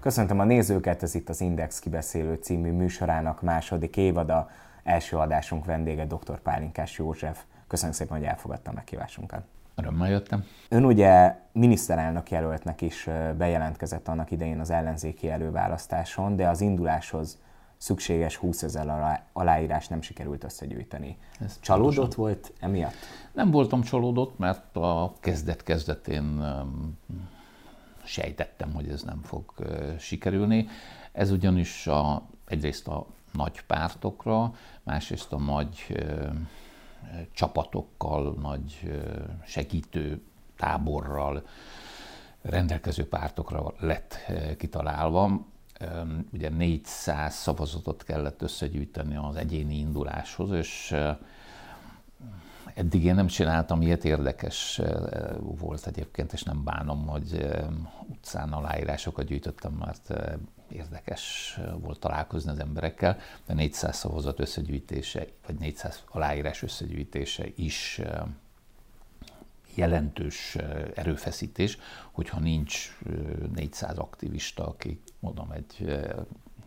Köszöntöm a nézőket, ez itt az Index kibeszélő című műsorának második évada. Első adásunk vendége dr. Pálinkás József. Köszönöm szépen, hogy elfogadta a meghívásunkat. Örömmel jöttem. Ön ugye miniszterelnök jelöltnek is bejelentkezett annak idején az ellenzéki előválasztáson, de az induláshoz szükséges 20 ezer aláírás nem sikerült összegyűjteni. Ez Csalódott pontosan. volt emiatt? Nem voltam csalódott, mert a kezdet-kezdetén sejtettem, hogy ez nem fog sikerülni. Ez ugyanis a, egyrészt a nagy pártokra, másrészt a nagy csapatokkal, nagy segítő táborral rendelkező pártokra lett kitalálva. Ugye 400 szavazatot kellett összegyűjteni az egyéni induláshoz, és Eddig én nem csináltam ilyet, érdekes volt egyébként, és nem bánom, hogy utcán aláírásokat gyűjtöttem, mert érdekes volt találkozni az emberekkel, de 400 szavazat összegyűjtése, vagy 400 aláírás összegyűjtése is jelentős erőfeszítés, hogyha nincs 400 aktivista, aki mondom egy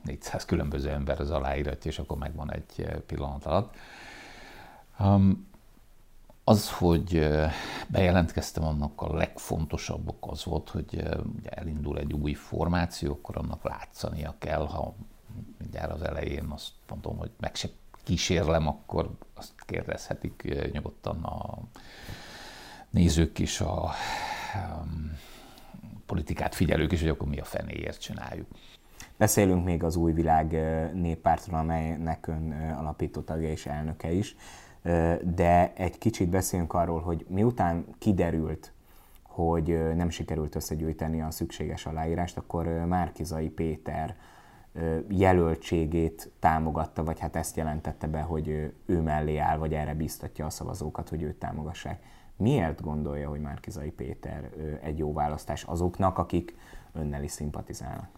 400 különböző ember az aláíratja, és akkor megvan egy pillanat alatt. Az, hogy bejelentkeztem, annak a legfontosabb ok az volt, hogy elindul egy új formáció, akkor annak látszania kell, ha mindjárt az elején azt mondom, hogy meg se kísérlem, akkor azt kérdezhetik nyugodtan a nézők is, a politikát figyelők is, hogy akkor mi a fenéért csináljuk. Beszélünk még az Új Világ néppártról, amelynek ön alapító tagja és elnöke is de egy kicsit beszéljünk arról, hogy miután kiderült, hogy nem sikerült összegyűjteni a szükséges aláírást, akkor Márkizai Péter jelöltségét támogatta, vagy hát ezt jelentette be, hogy ő mellé áll, vagy erre biztatja a szavazókat, hogy őt támogassák. Miért gondolja, hogy Márkizai Péter egy jó választás azoknak, akik önnel is szimpatizálnak?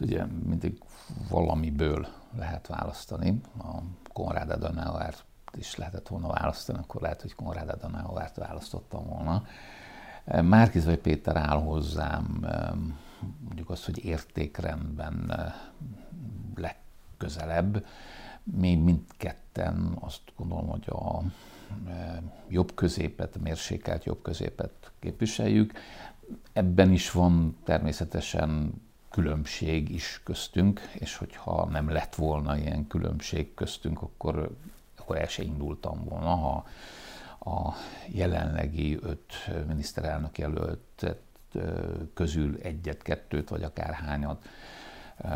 Ugye mindig valamiből lehet választani. A Konrád Adenauer is lehetett volna választani, akkor lehet, hogy Konrád Adenauert választottam volna. Márkizai Péter áll hozzám, mondjuk azt, hogy értékrendben legközelebb. Mi mindketten azt gondolom, hogy a jobb középet, a mérsékelt jobb középet képviseljük. Ebben is van természetesen különbség is köztünk, és hogyha nem lett volna ilyen különbség köztünk, akkor akkor el se indultam volna, ha a jelenlegi öt miniszterelnök jelölt közül egyet, kettőt vagy akár hányat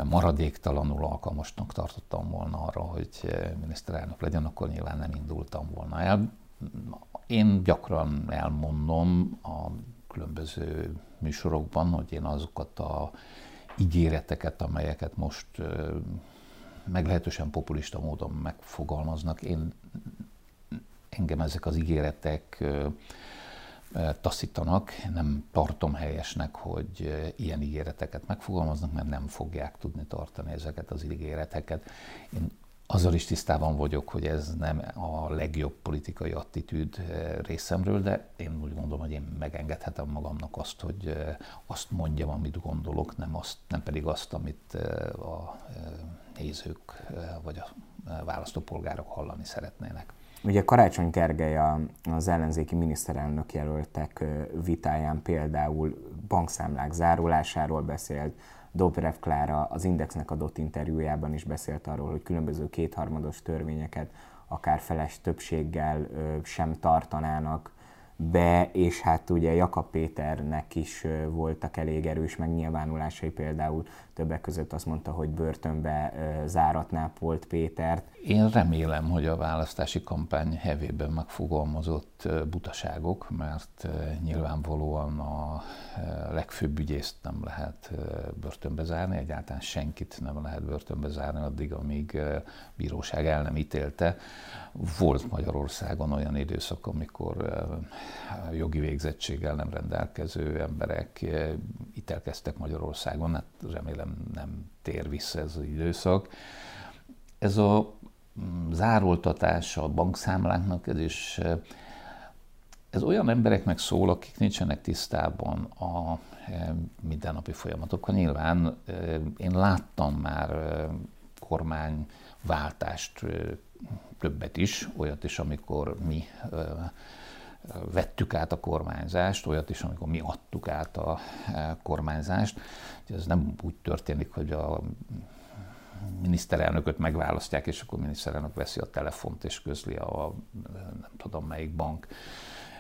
maradéktalanul alkalmasnak tartottam volna arra, hogy miniszterelnök legyen, akkor nyilván nem indultam volna el. Én gyakran elmondom a különböző műsorokban, hogy én azokat a ígéreteket, amelyeket most meglehetősen populista módon megfogalmaznak. Én, engem ezek az ígéretek taszítanak, nem tartom helyesnek, hogy ilyen ígéreteket megfogalmaznak, mert nem fogják tudni tartani ezeket az ígéreteket. Én azzal is tisztában vagyok, hogy ez nem a legjobb politikai attitűd részemről, de én úgy gondolom, hogy én megengedhetem magamnak azt, hogy azt mondjam, amit gondolok, nem, azt, nem pedig azt, amit a nézők vagy a választópolgárok hallani szeretnének. Ugye Karácsony Gergely az ellenzéki miniszterelnök jelöltek vitáján például bankszámlák zárulásáról beszélt, Dobrev Klára az Indexnek adott interjújában is beszélt arról, hogy különböző kétharmados törvényeket akár feles többséggel sem tartanának be, és hát ugye Jakab Péternek is voltak elég erős megnyilvánulásai, például többek között azt mondta, hogy börtönbe záratná Polt Pétert. Én remélem, hogy a választási kampány hevében megfogalmazott butaságok, mert nyilvánvalóan a legfőbb ügyészt nem lehet börtönbe zárni, egyáltalán senkit nem lehet börtönbe zárni addig, amíg bíróság el nem ítélte. Volt Magyarországon olyan időszak, amikor jogi végzettséggel nem rendelkező emberek ítélkeztek Magyarországon, hát remélem nem tér vissza ez az időszak. Ez a mm, zároltatás a bankszámlánknak, ez is ez olyan embereknek szól, akik nincsenek tisztában a mindennapi folyamatokkal. Nyilván én láttam már kormányváltást többet is, olyat is, amikor mi vettük át a kormányzást, olyat is, amikor mi adtuk át a kormányzást. Ez nem úgy történik, hogy a miniszterelnököt megválasztják, és akkor a miniszterelnök veszi a telefont és közli a nem tudom melyik bank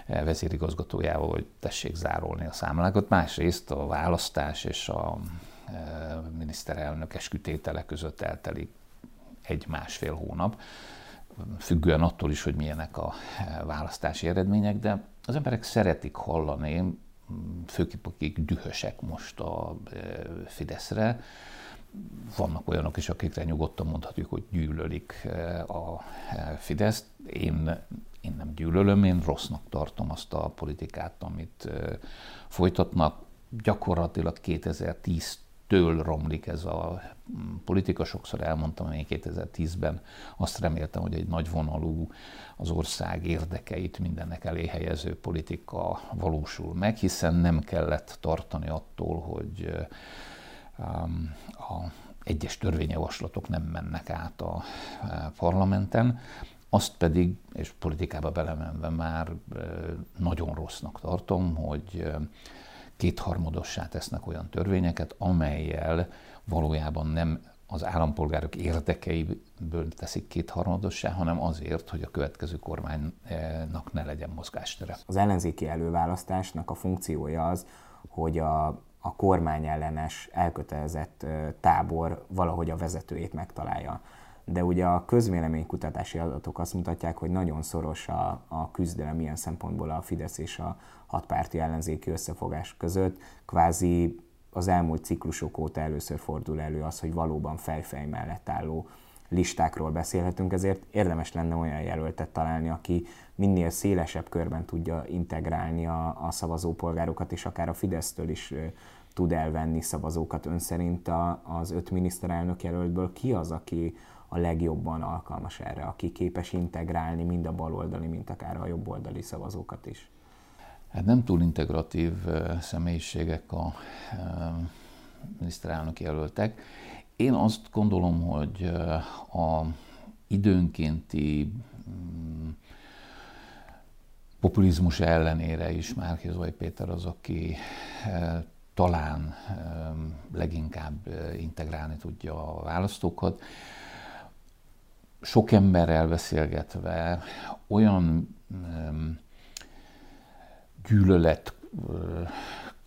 vezérigazgatójával, hogy tessék zárolni a számlákat. Másrészt a választás és a miniszterelnök eskütétele között eltelik egy-másfél hónap függően attól is, hogy milyenek a eh, választási eredmények, de az emberek szeretik hallani, főképp akik dühösek most a eh, Fideszre, vannak olyanok is, akikre nyugodtan mondhatjuk, hogy gyűlölik eh, a Fideszt. Én, én nem gyűlölöm, én rossznak tartom azt a politikát, amit folytatnak. Gyakorlatilag 2010 től romlik ez a mm, politika. Sokszor elmondtam, én 2010-ben azt reméltem, hogy egy nagyvonalú, az ország érdekeit mindennek elé helyező politika valósul meg, hiszen nem kellett tartani attól, hogy um, a egyes törvényjavaslatok nem mennek át a parlamenten, azt pedig, és politikába belemenve már nagyon rossznak tartom, hogy kétharmadossá tesznek olyan törvényeket, amelyel valójában nem az állampolgárok érdekeiből teszik kétharmadossá, hanem azért, hogy a következő kormánynak ne legyen mozgástere. Az ellenzéki előválasztásnak a funkciója az, hogy a, a kormány ellenes elkötelezett tábor valahogy a vezetőjét megtalálja. De ugye a közvéleménykutatási adatok azt mutatják, hogy nagyon szoros a, a küzdelem ilyen szempontból a Fidesz és a, hatpárti ellenzéki összefogás között kvázi az elmúlt ciklusok óta először fordul elő az, hogy valóban fejfej mellett álló listákról beszélhetünk, ezért érdemes lenne olyan jelöltet találni, aki minél szélesebb körben tudja integrálni a, a szavazópolgárokat, és akár a Fidesztől is tud elvenni szavazókat. Ön szerint a, az öt miniszterelnök jelöltből ki az, aki a legjobban alkalmas erre, aki képes integrálni mind a baloldali, mind akár a jobboldali szavazókat is? hát nem túl integratív személyiségek a miniszterelnök jelöltek. Én azt gondolom, hogy a időnkénti mm, populizmus ellenére is Márkizvai Péter az, aki talán leginkább integrálni tudja a választókat. Sok emberrel beszélgetve olyan gyűlölet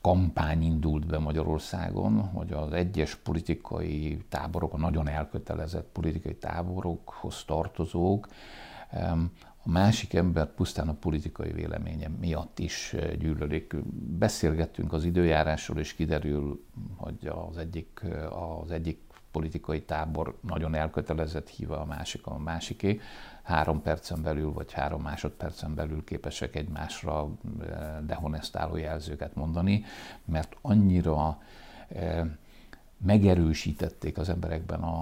kampány indult be Magyarországon, hogy az egyes politikai táborok, a nagyon elkötelezett politikai táborokhoz tartozók a másik ember pusztán a politikai véleménye miatt is gyűlölik. Beszélgettünk az időjárásról, és kiderül, hogy az egyik, az egyik politikai tábor nagyon elkötelezett híva a másik a másiké. Három percen belül, vagy három másodpercen belül képesek egymásra eh, dehonestáló jelzőket mondani, mert annyira eh, megerősítették az emberekben a,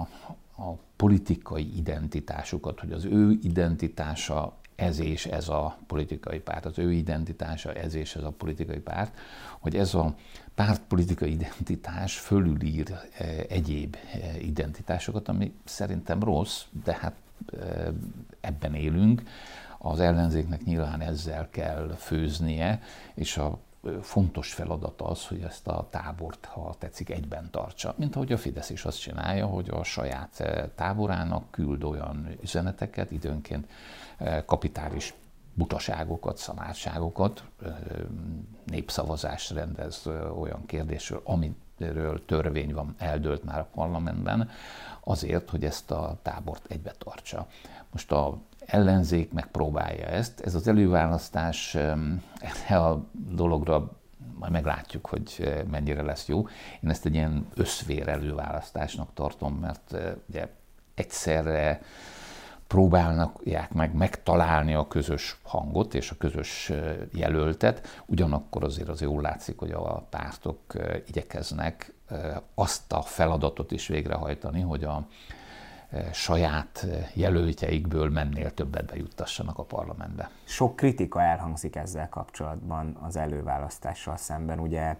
a politikai identitásukat, hogy az ő identitása ez és ez a politikai párt, az ő identitása ez és ez a politikai párt, hogy ez a pártpolitikai identitás fölülír eh, egyéb identitásokat, ami szerintem rossz, de hát ebben élünk. Az ellenzéknek nyilván ezzel kell főznie, és a fontos feladat az, hogy ezt a tábort, ha tetszik, egyben tartsa. Mint ahogy a Fidesz is azt csinálja, hogy a saját táborának küld olyan üzeneteket, időnként kapitális butaságokat, szamárságokat, népszavazást rendez olyan kérdésről, amiről törvény van, eldőlt már a parlamentben, azért, hogy ezt a tábort egybe tartsa. Most a ellenzék megpróbálja ezt. Ez az előválasztás a dologra majd meglátjuk, hogy mennyire lesz jó. Én ezt egy ilyen összvér előválasztásnak tartom, mert ugye egyszerre próbálnak meg megtalálni a közös hangot és a közös jelöltet, ugyanakkor azért az jól látszik, hogy a pártok igyekeznek azt a feladatot is végrehajtani, hogy a saját jelöltjeikből mennél többet bejuttassanak a parlamentbe. Sok kritika elhangzik ezzel kapcsolatban az előválasztással szemben. Ugye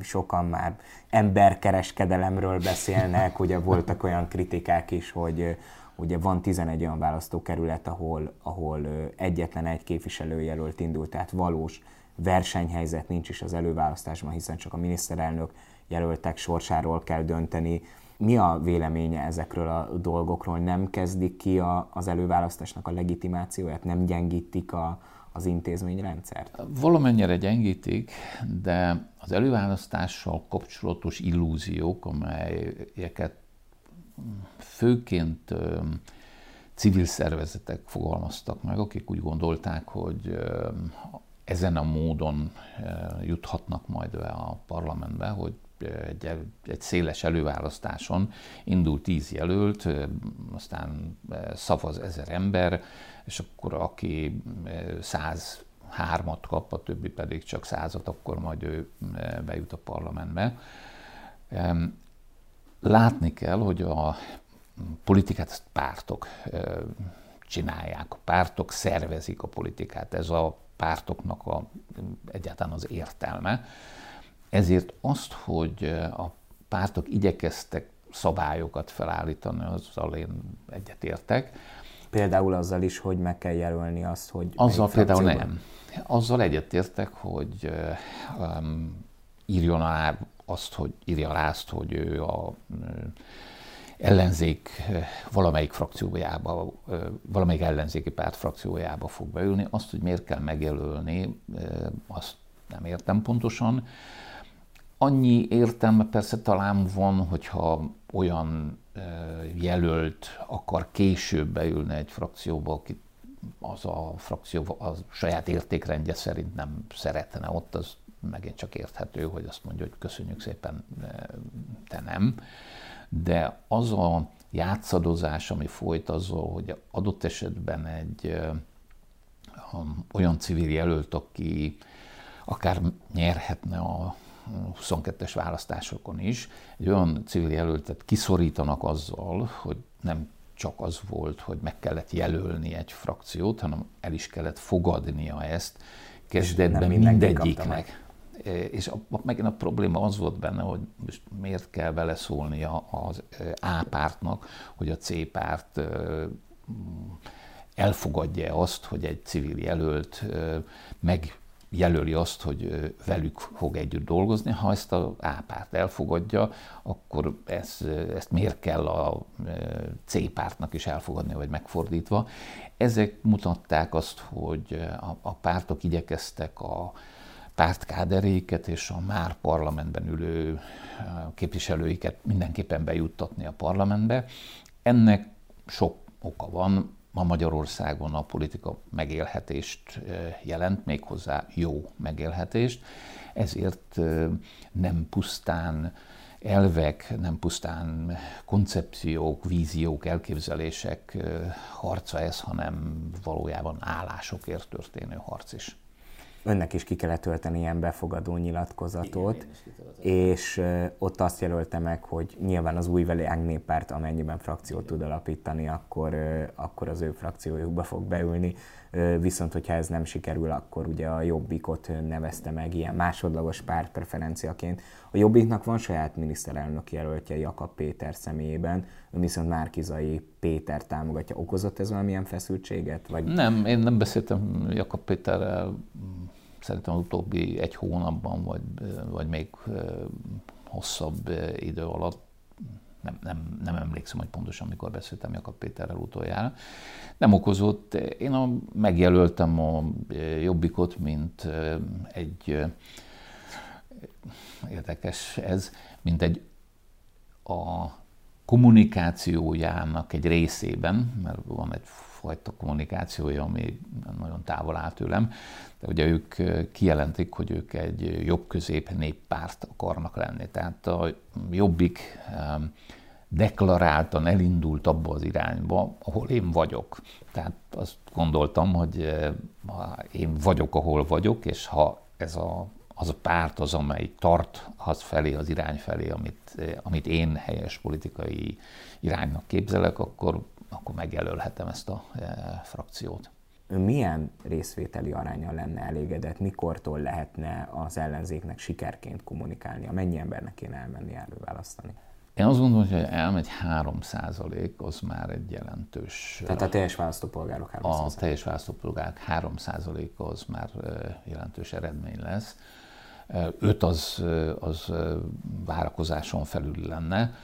sokan már emberkereskedelemről beszélnek, ugye voltak olyan kritikák is, hogy ugye van 11 olyan választókerület, ahol, ahol egyetlen egy képviselőjelölt indult, tehát valós versenyhelyzet nincs is az előválasztásban, hiszen csak a miniszterelnök jelöltek sorsáról kell dönteni. Mi a véleménye ezekről a dolgokról? Nem kezdik ki a, az előválasztásnak a legitimációját? Nem gyengítik a, az intézményrendszert? Valamennyire gyengítik, de az előválasztással kapcsolatos illúziók, amelyeket főként civil szervezetek fogalmaztak meg, akik úgy gondolták, hogy ezen a módon juthatnak majd be a parlamentbe, hogy egy, egy széles előválasztáson indul tíz jelölt, aztán szavaz ezer ember, és akkor aki száz hármat kap, a többi pedig csak százat, akkor majd ő bejut a parlamentbe. Látni kell, hogy a politikát pártok csinálják, a pártok szervezik a politikát, ez a pártoknak a, egyáltalán az értelme. Ezért azt, hogy a pártok igyekeztek szabályokat felállítani, azzal én egyetértek. Például azzal is, hogy meg kell jelölni azt, hogy... Azzal például nem. Azzal egyetértek, hogy um, írjon alá azt, hogy írja alá azt, hogy ő a ellenzék valamelyik frakciójába, valamelyik ellenzéki párt frakciójába fog beülni. Azt, hogy miért kell megjelölni, azt nem értem pontosan. Annyi értelme persze talán van, hogyha olyan jelölt akar később beülni egy frakcióba, akit az a frakció a saját értékrendje szerint nem szeretne ott, az megint csak érthető, hogy azt mondja, hogy köszönjük szépen, te nem. De az a játszadozás, ami folyt azzal, hogy adott esetben egy olyan civil jelölt, aki akár nyerhetne a 22-es választásokon is, egy olyan civil jelöltet kiszorítanak azzal, hogy nem csak az volt, hogy meg kellett jelölni egy frakciót, hanem el is kellett fogadnia ezt kezdetben mindegyiknek. És a, megint a probléma az volt benne, hogy most miért kell beleszólni az A pártnak, hogy a C párt elfogadja azt, hogy egy civil jelölt meg jelöli azt, hogy velük fog együtt dolgozni. Ha ezt a A párt elfogadja, akkor ez, ezt miért kell a C pártnak is elfogadni, vagy megfordítva. Ezek mutatták azt, hogy a, a pártok igyekeztek a pártkáderéket és a már parlamentben ülő képviselőiket mindenképpen bejuttatni a parlamentbe. Ennek sok oka van, ma Magyarországon a politika megélhetést jelent, méghozzá jó megélhetést, ezért nem pusztán elvek, nem pusztán koncepciók, víziók, elképzelések harca ez, hanem valójában állásokért történő harc is. Önnek is ki kellett tölteni ilyen befogadó nyilatkozatot, Igen, és ott azt jelölte meg, hogy nyilván az új Világ Néppárt, amennyiben frakciót tud alapítani, akkor, akkor az ő frakciójukba fog beülni, viszont hogyha ez nem sikerül, akkor ugye a Jobbikot nevezte meg ilyen másodlagos pártpreferenciaként. A Jobbiknak van saját miniszterelnök jelöltje Jakab Péter személyében, viszont Márkizai Péter támogatja. Okozott ez valamilyen feszültséget? Vagy... Nem, én nem beszéltem Jakab Péterrel szerintem az utóbbi egy hónapban, vagy, vagy még hosszabb idő alatt, nem, nem, nem emlékszem, hogy pontosan mikor beszéltem Jakab Péterrel utoljára, nem okozott. Én a, megjelöltem a Jobbikot, mint egy érdekes ez, mint egy a kommunikációjának egy részében, mert van egy fajta kommunikációja, ami nagyon távol áll tőlem, de ugye ők kijelentik, hogy ők egy jobb-közép néppárt akarnak lenni. Tehát a jobbik deklaráltan elindult abba az irányba, ahol én vagyok. Tehát azt gondoltam, hogy én vagyok, ahol vagyok, és ha ez a, az a párt az, amely tart az felé, az irány felé, amit, amit én helyes politikai iránynak képzelek, akkor, akkor megjelölhetem ezt a frakciót. Ön milyen részvételi aránya lenne elégedett? Mikortól lehetne az ellenzéknek sikerként kommunikálni? Mennyi embernek kéne elmenni előválasztani? Én azt gondolom, hogy elmegy 3 az már egy jelentős... Tehát a teljes választópolgárok 3 A teljes választópolgárok 3 az már jelentős eredmény lesz. 5 az, az várakozáson felül lenne.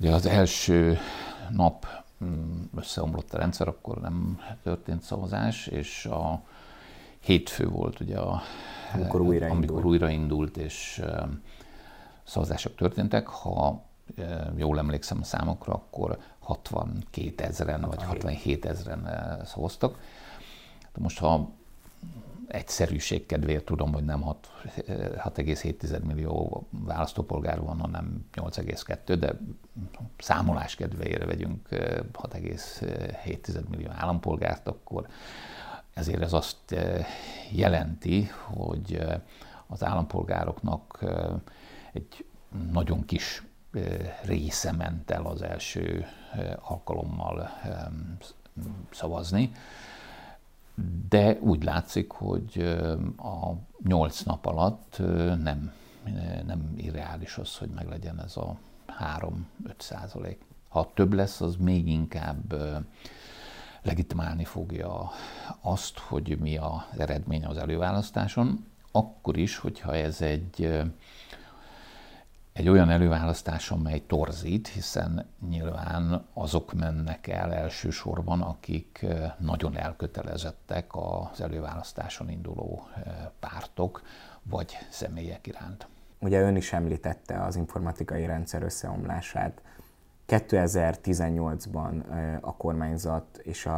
Ugye az első nap összeomlott a rendszer, akkor nem történt szavazás, és a hétfő volt ugye a, amikor újraindult, amikor újraindult és szavazások történtek. Ha jól emlékszem a számokra, akkor 62 ezeren vagy 67 ezeren szavaztak. Most ha egyszerűség kedvéért tudom, hogy nem 6,7 millió választópolgár van, hanem 8,2, de számolás kedvéért vegyünk 6,7 millió állampolgárt, akkor ezért ez azt jelenti, hogy az állampolgároknak egy nagyon kis része ment el az első alkalommal szavazni, de úgy látszik, hogy a nyolc nap alatt nem, nem irreális az, hogy meglegyen ez a 3-5 százalék. Ha több lesz, az még inkább legitimálni fogja azt, hogy mi az eredmény az előválasztáson, akkor is, hogyha ez egy egy olyan előválasztás, amely torzít, hiszen nyilván azok mennek el elsősorban, akik nagyon elkötelezettek az előválasztáson induló pártok vagy személyek iránt. Ugye ön is említette az informatikai rendszer összeomlását. 2018-ban a kormányzat és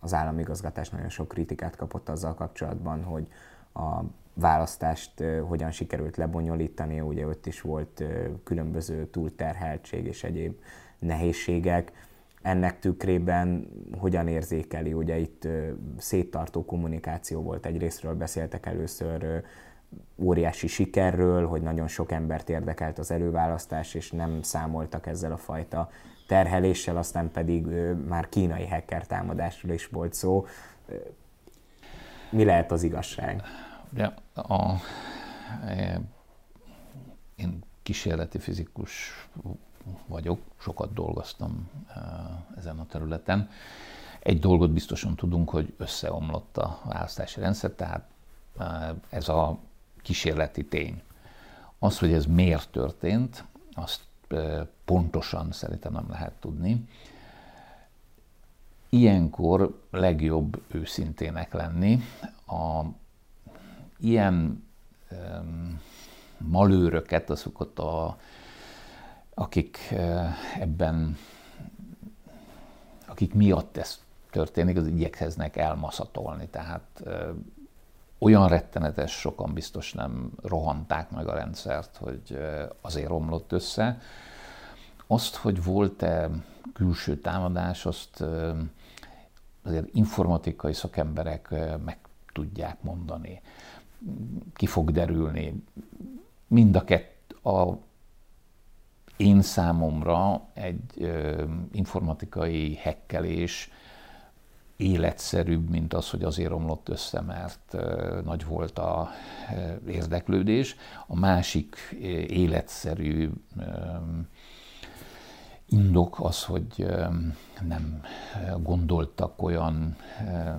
az államigazgatás nagyon sok kritikát kapott azzal kapcsolatban, hogy a választást hogyan sikerült lebonyolítani, ugye ott is volt különböző túlterheltség és egyéb nehézségek. Ennek tükrében hogyan érzékeli, ugye itt széttartó kommunikáció volt, egyrésztről beszéltek először óriási sikerről, hogy nagyon sok embert érdekelt az előválasztás, és nem számoltak ezzel a fajta terheléssel, aztán pedig már kínai hacker támadásról is volt szó. Mi lehet az igazság? Ja, a, e, én kísérleti fizikus vagyok, sokat dolgoztam e, ezen a területen. Egy dolgot biztosan tudunk, hogy összeomlott a választási rendszer, tehát e, ez a kísérleti tény. Az, hogy ez miért történt, azt pontosan szerintem nem lehet tudni. Ilyenkor legjobb őszintének lenni. A ilyen um, malőröket, azokat a, akik uh, ebben, akik miatt ez történik, az igyekeznek elmaszatolni. Tehát uh, olyan rettenetes sokan biztos nem rohanták meg a rendszert, hogy uh, azért romlott össze. Azt, hogy volt-e külső támadás, azt azért informatikai szakemberek meg tudják mondani ki fog derülni. Mind a kett, a én számomra egy ö, informatikai hekkelés életszerűbb, mint az, hogy azért romlott össze, mert ö, nagy volt a ö, érdeklődés. A másik ö, életszerű ö, indok az, hogy ö, nem gondoltak olyan ö,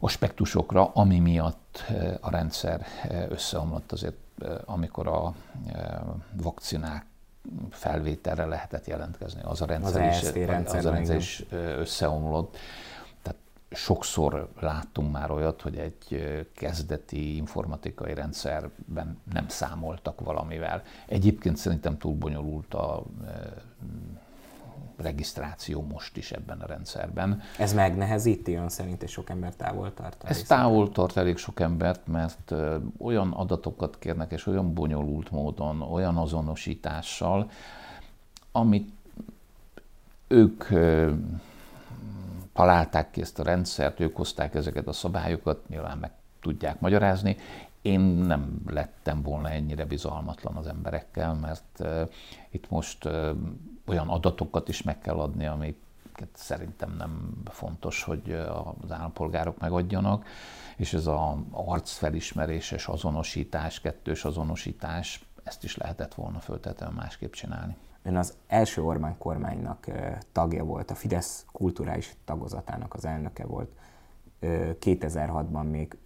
aspektusokra, ami miatt eh, a rendszer eh, összeomlott azért, eh, amikor a vakcinák felvételre lehetett jelentkezni. Az a rendszer, az is, rendszer, az a rendszer is összeomlott. Tehát sokszor láttunk már olyat, hogy egy kezdeti informatikai rendszerben nem számoltak valamivel. Egyébként szerintem túl bonyolult a regisztráció most is ebben a rendszerben. Ez megnehezíti ön szerint, és sok ember távol tart? Ez távol tart elég sok embert, mert olyan adatokat kérnek, és olyan bonyolult módon, olyan azonosítással, amit ők találták ki ezt a rendszert, ők hozták ezeket a szabályokat, nyilván meg tudják magyarázni. Én nem lettem volna ennyire bizalmatlan az emberekkel, mert itt most olyan adatokat is meg kell adni, amiket szerintem nem fontos, hogy az állampolgárok megadjanak, és ez a arcfelismeréses azonosítás, kettős azonosítás, ezt is lehetett volna föltétlenül másképp csinálni. Ön az első Orbán kormánynak tagja volt, a Fidesz kulturális tagozatának az elnöke volt. 2006-ban még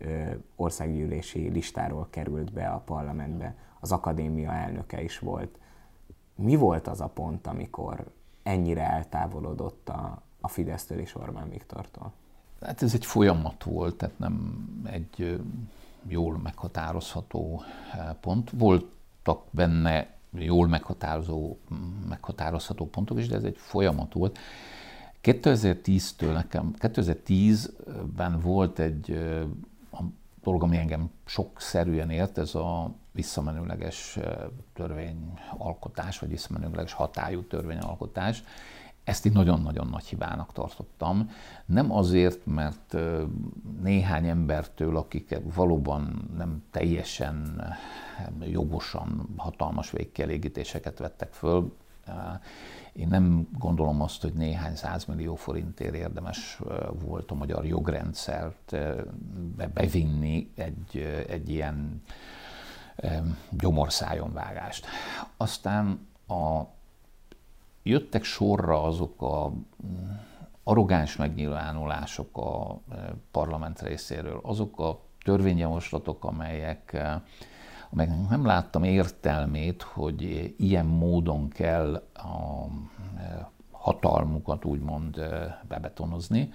országgyűlési listáról került be a parlamentbe, az akadémia elnöke is volt. Mi volt az a pont, amikor ennyire eltávolodott a, a Fidesztől és Orbán Viktortól? Hát ez egy folyamat volt, tehát nem egy jól meghatározható pont. Voltak benne jól meghatározó, meghatározható pontok is, de ez egy folyamat volt. 2010-től nekem, 2010-ben volt egy a dolog, ami engem sokszerűen ért, ez a visszamenőleges törvényalkotás, vagy visszamenőleges hatályú törvényalkotás. Ezt én nagyon-nagyon nagy hibának tartottam. Nem azért, mert néhány embertől, akik valóban nem teljesen jogosan hatalmas végkielégítéseket vettek föl, én nem gondolom azt, hogy néhány százmillió forintért érdemes volt a magyar jogrendszert bevinni egy, egy ilyen gyomorszájon vágást. Aztán a, jöttek sorra azok a mm, arrogáns megnyilvánulások a parlament részéről, azok a törvényjavaslatok, amelyek amelyeknek nem láttam értelmét, hogy ilyen módon kell a e, hatalmukat úgymond e, bebetonozni.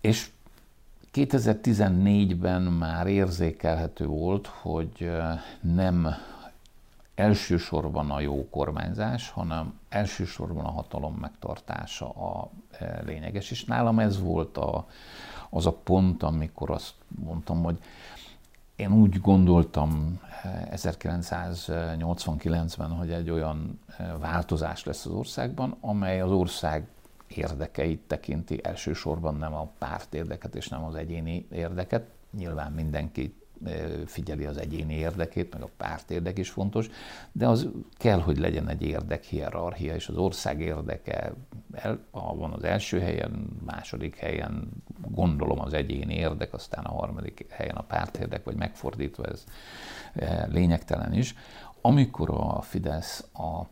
És 2014-ben már érzékelhető volt, hogy e, nem elsősorban a jó kormányzás, hanem elsősorban a hatalom megtartása a lényeges. És nálam ez volt a, az a pont, amikor azt mondtam, hogy én úgy gondoltam 1989-ben, eh, hogy egy olyan eh, változás lesz az országban, amely az ország érdekeit tekinti, elsősorban nem a párt érdeket és nem az egyéni érdeket. Nyilván mindenki figyeli az egyéni érdekét, meg a párt érdek is fontos, de az kell, hogy legyen egy érdekhierarchia, és az ország érdeke el, van az első helyen, második helyen gondolom az egyéni érdek, aztán a harmadik helyen a párt érdek, vagy megfordítva ez lényegtelen is. Amikor a Fidesz a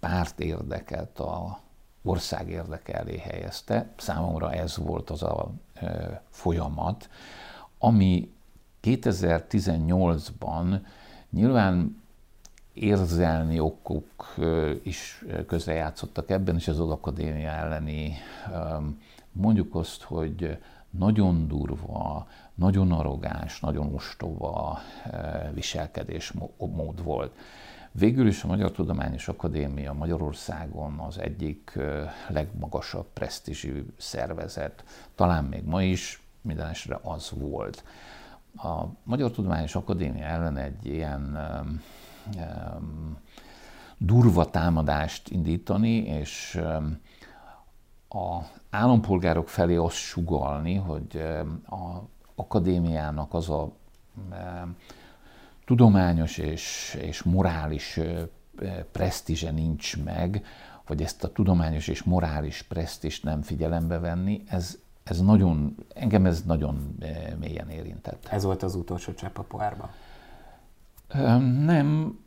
párt érdeket a ország érdeke elé helyezte, számomra ez volt az a folyamat, ami 2018-ban nyilván érzelmi okok is közrejátszottak ebben, és az akadémia elleni mondjuk azt, hogy nagyon durva, nagyon arrogáns, nagyon ostoba viselkedés mód volt. Végül is a Magyar Tudományos Akadémia Magyarországon az egyik legmagasabb presztízsű szervezet, talán még ma is, minden esetre az volt a Magyar Tudományos Akadémia ellen egy ilyen um, um, durva támadást indítani, és um, a állampolgárok felé azt sugalni, hogy um, a akadémiának az a tudományos és, és morális presztízse nincs meg, vagy ezt a tudományos és morális presztist nem figyelembe venni, ez, ez nagyon, engem ez nagyon eh, mélyen érintett. Ez volt az utolsó csepp a pohárban? Nem.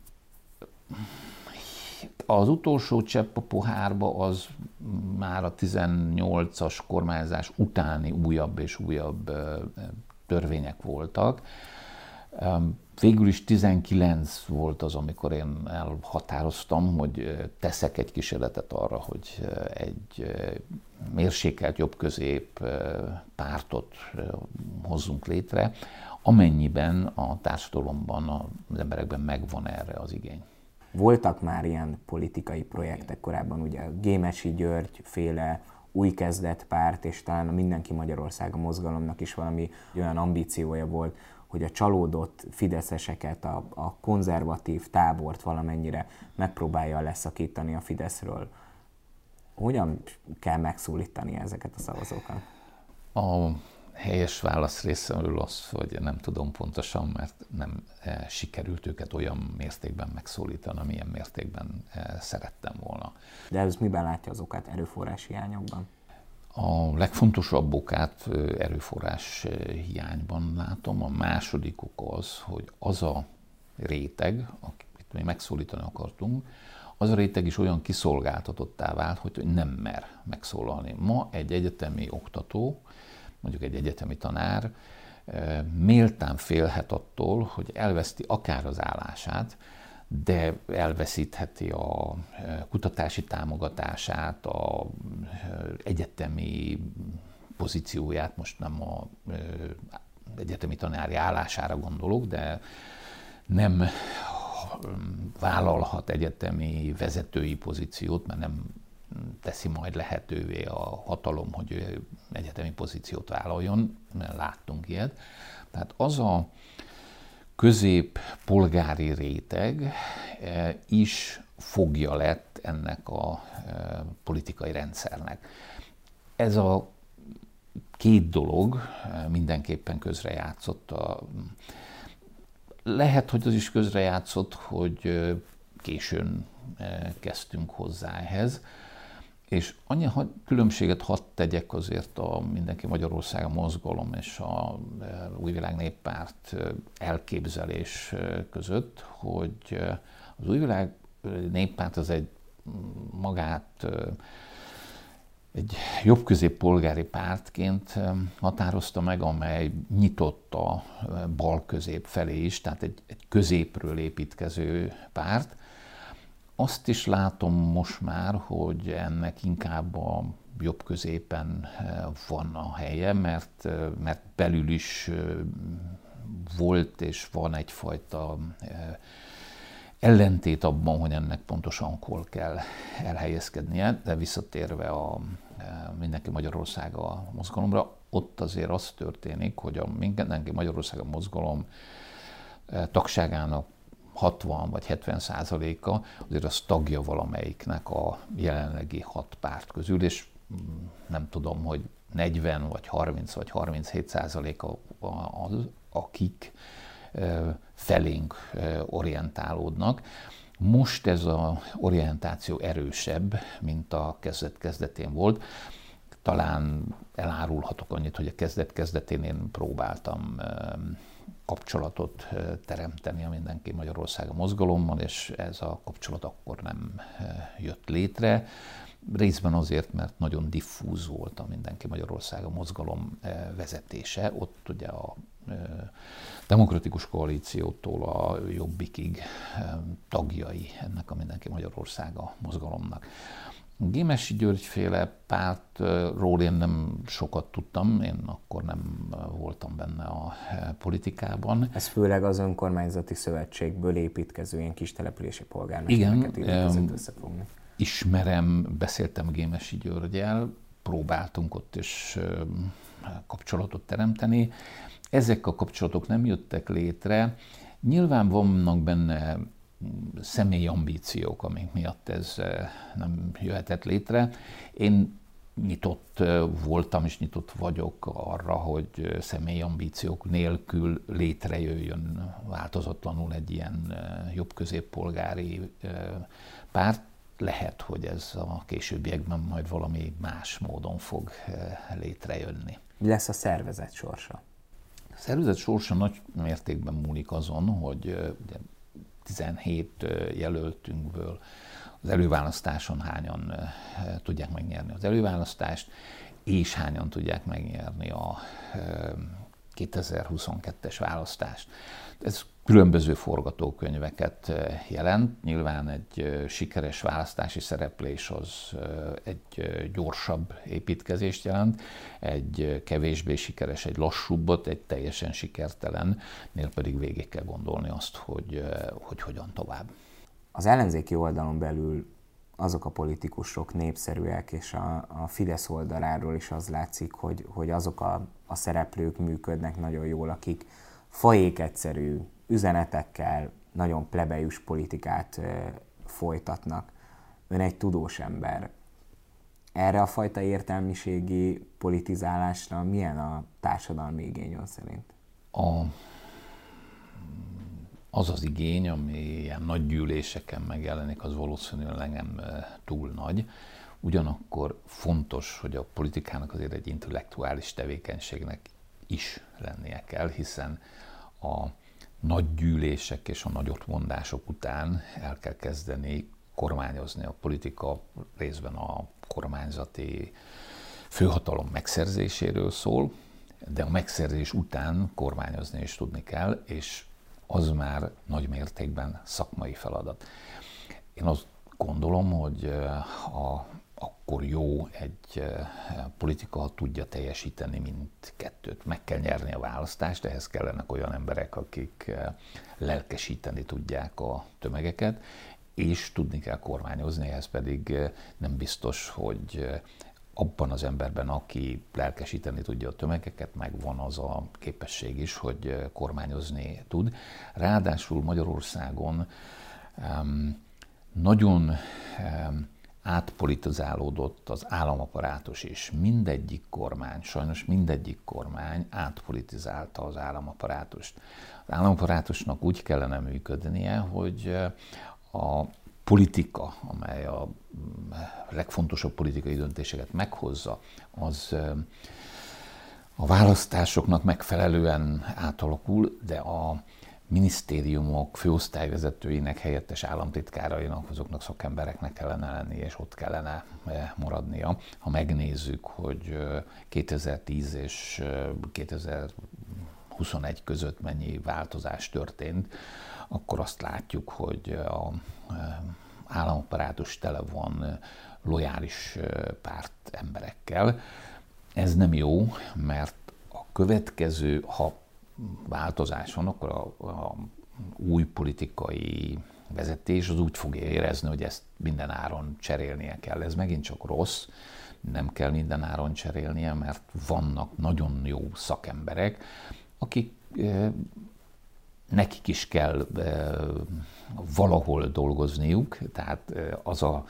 Az utolsó csepp a pohárba az már a 18-as kormányzás utáni újabb és újabb törvények voltak. Végül is 19 volt az, amikor én elhatároztam, hogy teszek egy kísérletet arra, hogy egy mérsékelt jobb-közép pártot hozzunk létre, amennyiben a társadalomban, az emberekben megvan erre az igény. Voltak már ilyen politikai projektek korábban, ugye Gémesi György féle új kezdet párt, és talán a Mindenki Magyarország a mozgalomnak is valami olyan ambíciója volt, hogy a csalódott fideszeseket, a, a konzervatív tábort valamennyire megpróbálja leszakítani a Fideszről. Hogyan kell megszólítani ezeket a szavazókat? A helyes válasz részemről az, hogy nem tudom pontosan, mert nem e, sikerült őket olyan mértékben megszólítani, amilyen mértékben e, szerettem volna. De ez miben látja az okát erőforrás hiányokban? A legfontosabb okát erőforrás hiányban látom. A második ok az, hogy az a réteg, akit mi megszólítani akartunk, az a réteg is olyan kiszolgáltatottá vált, hogy nem mer megszólalni. Ma egy egyetemi oktató, mondjuk egy egyetemi tanár méltán félhet attól, hogy elveszti akár az állását, de elveszítheti a kutatási támogatását, a egyetemi pozícióját, most nem a egyetemi tanári állására gondolok, de nem vállalhat egyetemi vezetői pozíciót, mert nem teszi majd lehetővé a hatalom, hogy ő egyetemi pozíciót vállaljon, mert láttunk ilyet. Tehát az a közép polgári réteg e, is fogja lett ennek a e, politikai rendszernek. Ez a két dolog e, mindenképpen közrejátszott. A, lehet, hogy az is közrejátszott, hogy későn kezdtünk hozzá ehhez, és annyi különbséget hadd tegyek azért a Mindenki Magyarország a mozgalom és a e, Új Világ Néppárt e, elképzelés e, között, hogy az Új Világ Néppárt az egy magát egy jobb polgári pártként határozta meg, amely nyitott a bal közép felé is, tehát egy, egy középről építkező párt, azt is látom most már, hogy ennek inkább a jobb középen eh, van a helye, mert, eh, mert belül is eh, volt és van egyfajta ellentét abban, hogy ennek pontosan hol kell elhelyezkednie, de visszatérve a Mindenki Magyarország a mozgalomra, ott azért az történik, hogy a Mindenki Magyarország a mozgalom tagságának 60 vagy 70 százaléka azért az tagja valamelyiknek a jelenlegi hat párt közül, és mm, nem tudom, hogy 40 vagy 30 vagy 37 százaléka az, akik felénk orientálódnak. Most ez az orientáció erősebb, mint a kezdet-kezdetén volt. Talán elárulhatok annyit, hogy a kezdet-kezdetén én próbáltam kapcsolatot teremteni a Mindenki Magyarország mozgalommal, és ez a kapcsolat akkor nem jött létre. Részben azért, mert nagyon diffúz volt a Mindenki Magyarország mozgalom vezetése. Ott ugye a demokratikus koalíciótól a jobbikig tagjai ennek a Mindenki Magyarország a mozgalomnak. Gémesi György féle pártról én nem sokat tudtam, én akkor nem voltam benne a politikában. Ez főleg az önkormányzati szövetségből építkező ilyen kis települési polgármestereket Igen, összefogni. Ismerem, beszéltem Gémesi Györgyel, próbáltunk ott is kapcsolatot teremteni. Ezek a kapcsolatok nem jöttek létre. Nyilván vannak benne személyi ambíciók, amik miatt ez eh, nem jöhetett létre. Én nyitott eh, voltam és nyitott vagyok arra, hogy eh, személyi ambíciók nélkül létrejöjjön változatlanul egy ilyen jobb középpolgári párt. Lehet, hogy ez a későbbiekben majd valami más módon fog létrejönni. Mi lesz a szervezet sorsa? A szervezet sorsa nagy mértékben múlik azon, hogy ugye 17 jelöltünkből az előválasztáson hányan tudják megnyerni az előválasztást, és hányan tudják megnyerni a 2022-es választást. Ez különböző forgatókönyveket jelent. Nyilván egy sikeres választási szereplés az egy gyorsabb építkezést jelent, egy kevésbé sikeres, egy lassúbbot, egy teljesen sikertelen, nél pedig végig kell gondolni azt, hogy, hogy hogyan tovább. Az ellenzéki oldalon belül azok a politikusok népszerűek, és a, a Fidesz oldaláról is az látszik, hogy, hogy azok a, a szereplők működnek nagyon jól, akik fajék egyszerű üzenetekkel, nagyon plebejus politikát folytatnak. Ön egy tudós ember. erre a fajta értelmiségi politizálásra milyen a társadalmi igény szerint? A, az az igény, ami ilyen nagy gyűléseken megjelenik, az valószínűleg nem túl nagy. Ugyanakkor fontos, hogy a politikának azért egy intellektuális tevékenységnek is lennie kell, hiszen a nagy gyűlések és a nagy mondások után el kell kezdeni kormányozni a politika, részben a kormányzati főhatalom megszerzéséről szól, de a megszerzés után kormányozni is tudni kell, és az már nagy mértékben szakmai feladat. Én azt gondolom, hogy a, akkor jó egy politika, ha tudja teljesíteni mindkettőt. Meg kell nyerni a választást, ehhez kellenek olyan emberek, akik lelkesíteni tudják a tömegeket, és tudni kell kormányozni, ehhez pedig nem biztos, hogy abban az emberben, aki lelkesíteni tudja a tömegeket, megvan az a képesség is, hogy kormányozni tud. Ráadásul Magyarországon um, nagyon um, átpolitizálódott az államaparátus is. Mindegyik kormány, sajnos mindegyik kormány átpolitizálta az államaparátust. Az államaparátusnak úgy kellene működnie, hogy a politika, amely a legfontosabb politikai döntéseket meghozza, az a választásoknak megfelelően átalakul, de a minisztériumok főosztályvezetőinek, helyettes államtitkárainak, azoknak szakembereknek kellene lenni, és ott kellene maradnia. Ha megnézzük, hogy 2010 és 2021 között mennyi változás történt, akkor azt látjuk, hogy a államaparátus tele van lojális párt emberekkel. Ez nem jó, mert a következő, ha változás van, akkor a, a új politikai vezetés az úgy fogja érezni, hogy ezt minden áron cserélnie kell. Ez megint csak rossz, nem kell minden áron cserélnie, mert vannak nagyon jó szakemberek, akik nekik is kell valahol dolgozniuk, tehát az a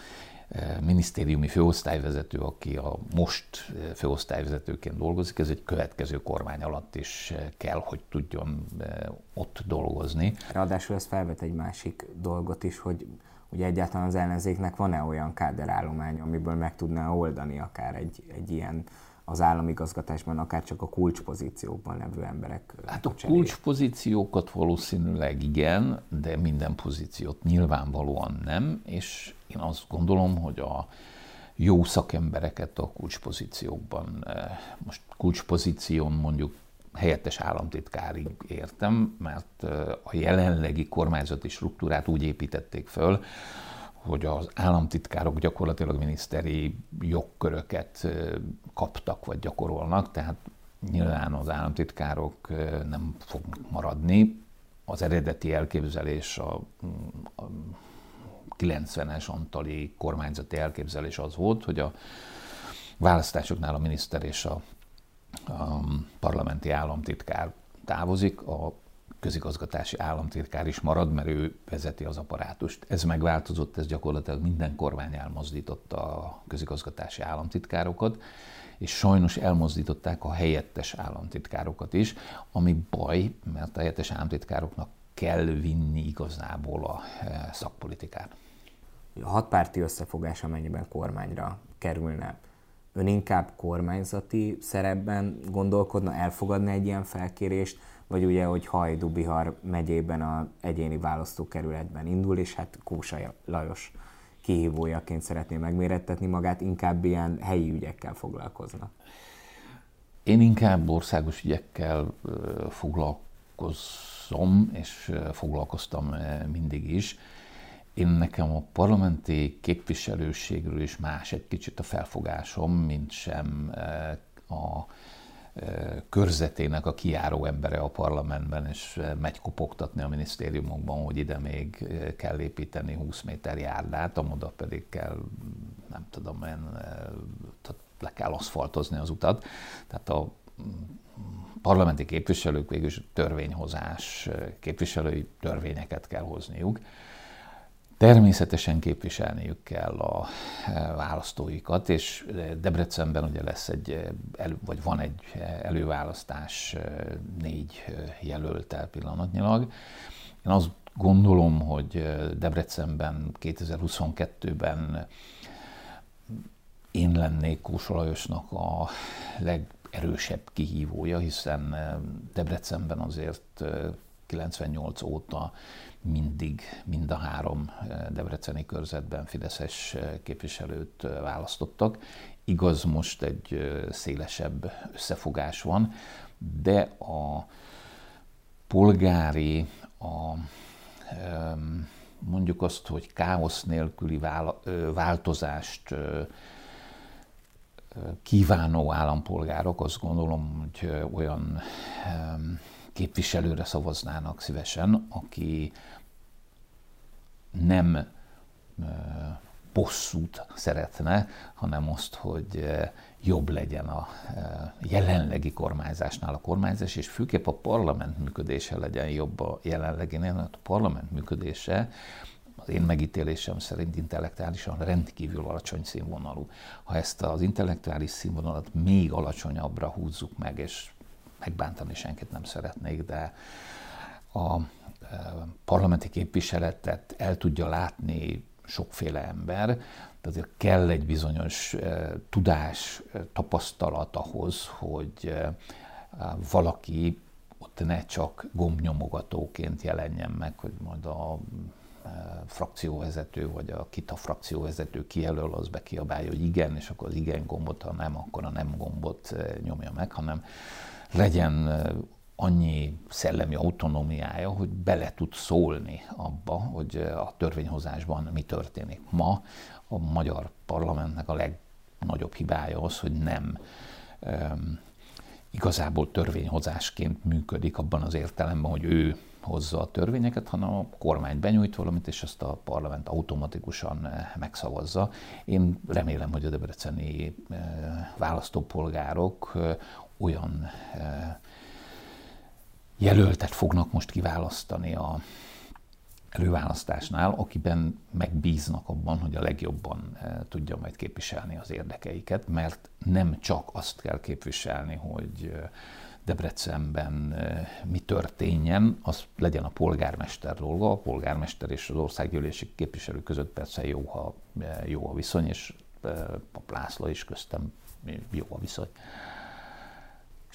minisztériumi főosztályvezető, aki a most főosztályvezetőként dolgozik, ez egy következő kormány alatt is kell, hogy tudjon ott dolgozni. Ráadásul ez felvet egy másik dolgot is, hogy ugye egyáltalán az ellenzéknek van-e olyan káderállomány, amiből meg tudná oldani akár egy, egy ilyen az államigazgatásban, akár csak a kulcspozíciókban levő emberek. Hát a kulcspozíciókat valószínűleg igen, de minden pozíciót nyilvánvalóan nem, és én azt gondolom, hogy a jó szakembereket a kulcspozíciókban, most kulcspozíción mondjuk helyettes államtitkárig értem, mert a jelenlegi kormányzati struktúrát úgy építették föl, hogy az államtitkárok gyakorlatilag miniszteri jogköröket kaptak vagy gyakorolnak, tehát nyilván az államtitkárok nem fog maradni. Az eredeti elképzelés a, a 90-es antali kormányzati elképzelés az volt, hogy a választásoknál a miniszter és a, a parlamenti államtitkár távozik, a közigazgatási államtitkár is marad, mert ő vezeti az apparátust. Ez megváltozott, ez gyakorlatilag minden kormány elmozdította a közigazgatási államtitkárokat, és sajnos elmozdították a helyettes államtitkárokat is, ami baj, mert a helyettes államtitkároknak kell vinni igazából a e, szakpolitikát. A hatpárti összefogás amennyiben kormányra kerülne, ön inkább kormányzati szerepben gondolkodna, elfogadna egy ilyen felkérést, vagy ugye, hogy Hajdú-Bihar megyében a egyéni választókerületben indul, és hát Kósa Lajos kihívójaként szeretné megmérettetni magát, inkább ilyen helyi ügyekkel foglalkozna. Én inkább országos ügyekkel foglalkozom, és foglalkoztam mindig is. Én nekem a parlamenti képviselőségről is más egy kicsit a felfogásom, mint sem a körzetének a kiáró embere a parlamentben, és megy kopogtatni a minisztériumokban, hogy ide még kell építeni 20 méter járdát, amoda pedig kell, nem tudom én, le kell aszfaltozni az utat. Tehát a parlamenti képviselők végül törvényhozás, képviselői törvényeket kell hozniuk. Természetesen képviselniük kell a választóikat, és Debrecenben ugye lesz egy, vagy van egy előválasztás négy jelöltel pillanatnyilag. Én azt gondolom, hogy Debrecenben 2022-ben én lennék Kósa Lajosnak a legerősebb kihívója, hiszen Debrecenben azért 98 óta mindig mind a három debreceni körzetben fideszes képviselőt választottak. Igaz, most egy szélesebb összefogás van, de a polgári, a mondjuk azt, hogy káosz nélküli változást kívánó állampolgárok, azt gondolom, hogy olyan képviselőre szavaznának szívesen, aki nem bosszút szeretne, hanem azt, hogy jobb legyen a jelenlegi kormányzásnál a kormányzás, és főképp a parlament működése legyen jobb a jelenleginél, mert a parlament működése az én megítélésem szerint intellektuálisan rendkívül alacsony színvonalú. Ha ezt az intellektuális színvonalat még alacsonyabbra húzzuk meg, és megbántani senkit nem szeretnék, de a parlamenti képviseletet el tudja látni sokféle ember, de azért kell egy bizonyos tudás, tapasztalat ahhoz, hogy valaki ott ne csak gombnyomogatóként jelenjen meg, hogy majd a frakcióvezető, vagy a kita frakcióvezető kijelöl, az bekiabálja, hogy igen, és akkor az igen gombot, ha nem, akkor a nem gombot nyomja meg, hanem legyen annyi szellemi autonómiája, hogy bele tud szólni abba, hogy a törvényhozásban mi történik. Ma a magyar parlamentnek a legnagyobb hibája az, hogy nem um, igazából törvényhozásként működik abban az értelemben, hogy ő hozza a törvényeket, hanem a kormány benyújt valamit, és ezt a parlament automatikusan megszavazza. Én remélem, hogy a debreceni választópolgárok olyan jelöltet fognak most kiválasztani a előválasztásnál, akiben megbíznak abban, hogy a legjobban eh, tudja majd képviselni az érdekeiket, mert nem csak azt kell képviselni, hogy eh, Debrecenben eh, mi történjen, az legyen a polgármester dolga. A polgármester és az országgyűlési képviselő között persze jó, ha jó a viszony, és a László is köztem jó a viszony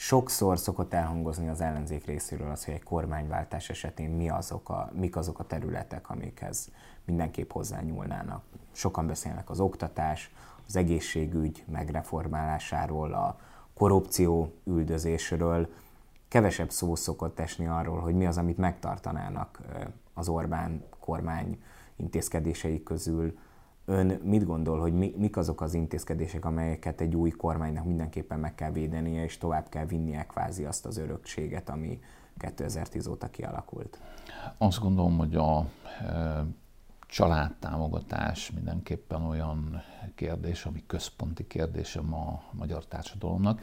sokszor szokott elhangozni az ellenzék részéről az, hogy egy kormányváltás esetén mi azok a, mik azok a területek, amikhez mindenképp hozzányúlnának. Sokan beszélnek az oktatás, az egészségügy megreformálásáról, a korrupció üldözésről. Kevesebb szó szokott esni arról, hogy mi az, amit megtartanának az Orbán kormány intézkedései közül, Ön mit gondol, hogy mi, mik azok az intézkedések, amelyeket egy új kormánynak mindenképpen meg kell védenie, és tovább kell vinnie kvázi azt az örökséget, ami 2010 óta kialakult? Azt gondolom, hogy a e, családtámogatás mindenképpen olyan kérdés, ami központi kérdésem a magyar társadalomnak.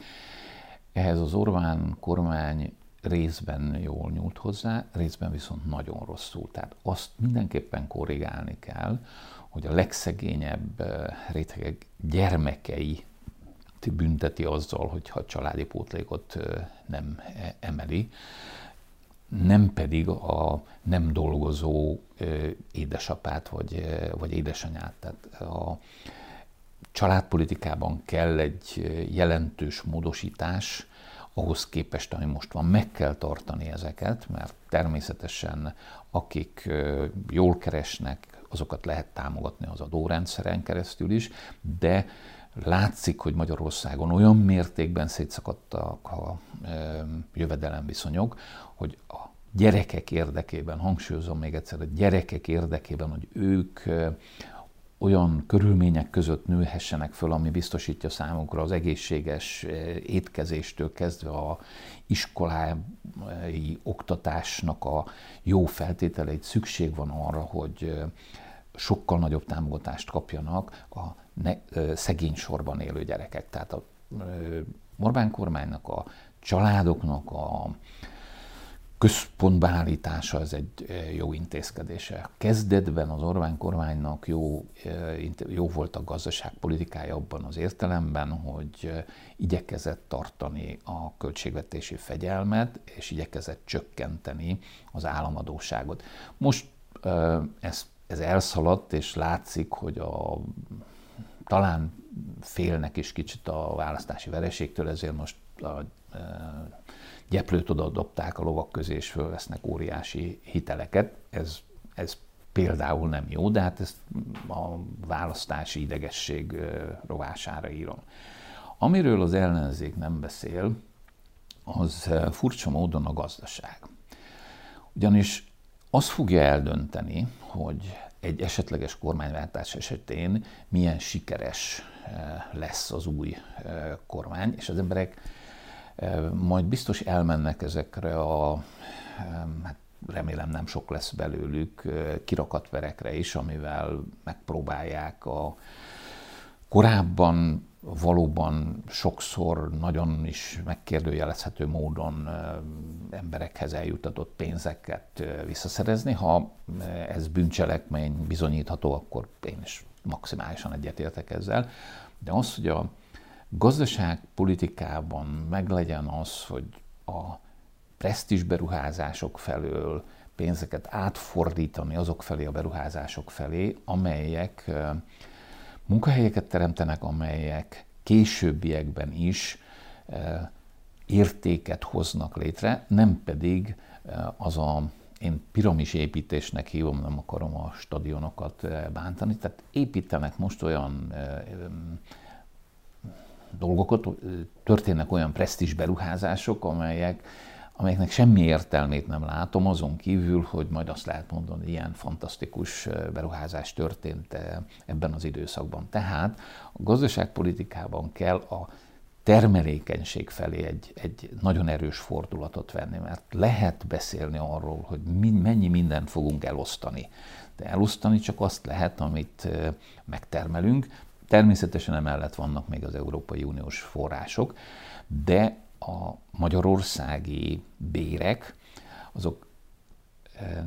Ehhez az Orbán kormány részben jól nyújt hozzá, részben viszont nagyon rosszul. Tehát azt mindenképpen korrigálni kell, hogy a legszegényebb rétegek gyermekei bünteti azzal, hogyha a családi pótlékot nem e, emeli, nem pedig a nem dolgozó édesapát vagy, vagy édesanyát. Tehát a családpolitikában kell egy jelentős módosítás, ahhoz képest, ami most van, meg kell tartani ezeket, mert természetesen akik jól keresnek, azokat lehet támogatni az adórendszeren keresztül is, de látszik, hogy Magyarországon olyan mértékben szétszakadtak a jövedelemviszonyok, hogy a gyerekek érdekében, hangsúlyozom még egyszer, a gyerekek érdekében, hogy ők olyan körülmények között nőhessenek föl, ami biztosítja számukra az egészséges étkezéstől kezdve a iskolái oktatásnak a jó feltételeit. Szükség van arra, hogy sokkal nagyobb támogatást kapjanak a ne, szegény sorban élő gyerekek. Tehát a Orbán kormánynak, a családoknak a központbeállítása ez egy jó intézkedése. Kezdetben az Orbán kormánynak jó, jó volt a gazdaságpolitikája abban az értelemben, hogy igyekezett tartani a költségvetési fegyelmet, és igyekezett csökkenteni az államadóságot. Most ez, ez elszaladt, és látszik, hogy a, talán félnek is kicsit a választási vereségtől, ezért most a gyeplőt oda dobták a lovak közé, és fölvesznek óriási hiteleket. Ez, ez például nem jó, de hát ezt a választási idegesség rovására írom. Amiről az ellenzék nem beszél, az furcsa módon a gazdaság. Ugyanis azt fogja eldönteni, hogy egy esetleges kormányváltás esetén milyen sikeres lesz az új kormány, és az emberek majd biztos elmennek ezekre a, hát remélem nem sok lesz belőlük, kirakatverekre is, amivel megpróbálják a korábban valóban sokszor nagyon is megkérdőjelezhető módon emberekhez eljutatott pénzeket visszaszerezni. Ha ez bűncselekmény bizonyítható, akkor én is maximálisan egyetértek ezzel. De az, hogy a gazdaságpolitikában meglegyen az, hogy a presztis beruházások felől pénzeket átfordítani azok felé a beruházások felé, amelyek munkahelyeket teremtenek, amelyek későbbiekben is értéket hoznak létre, nem pedig az a én piramis építésnek hívom, nem akarom a stadionokat bántani, tehát építenek most olyan dolgokat, történnek olyan presztis beruházások, amelyek, amelyeknek semmi értelmét nem látom, azon kívül, hogy majd azt lehet mondani, ilyen fantasztikus beruházás történt ebben az időszakban. Tehát a gazdaságpolitikában kell a termelékenység felé egy, egy nagyon erős fordulatot venni, mert lehet beszélni arról, hogy mennyi mindent fogunk elosztani. De elosztani csak azt lehet, amit megtermelünk, Természetesen emellett vannak még az Európai Uniós források, de a magyarországi bérek, azok eh,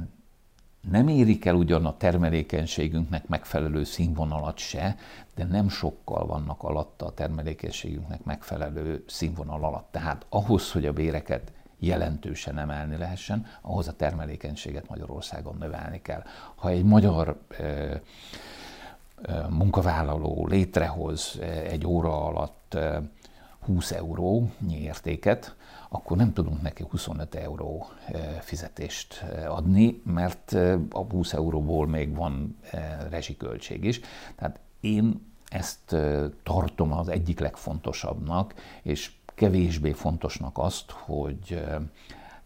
nem érik el ugyan a termelékenységünknek megfelelő színvonalat se, de nem sokkal vannak alatta a termelékenységünknek megfelelő színvonal alatt. Tehát ahhoz, hogy a béreket jelentősen emelni lehessen, ahhoz a termelékenységet Magyarországon növelni kell. Ha egy magyar eh, munkavállaló létrehoz egy óra alatt 20 euró értéket, akkor nem tudunk neki 25 euró fizetést adni, mert a 20 euróból még van rezsiköltség is. Tehát én ezt tartom az egyik legfontosabbnak, és kevésbé fontosnak azt, hogy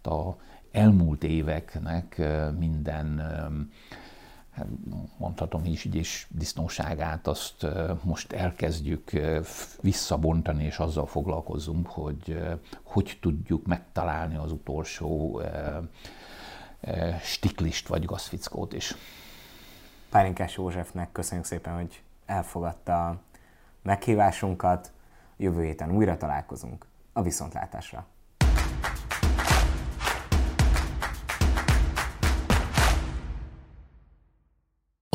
a elmúlt éveknek minden mondhatom is is disznóságát, azt most elkezdjük visszabontani, és azzal foglalkozunk, hogy hogy tudjuk megtalálni az utolsó stiklist vagy gazfickót is. Pálinkás Józsefnek köszönjük szépen, hogy elfogadta a meghívásunkat. Jövő héten újra találkozunk. A viszontlátásra!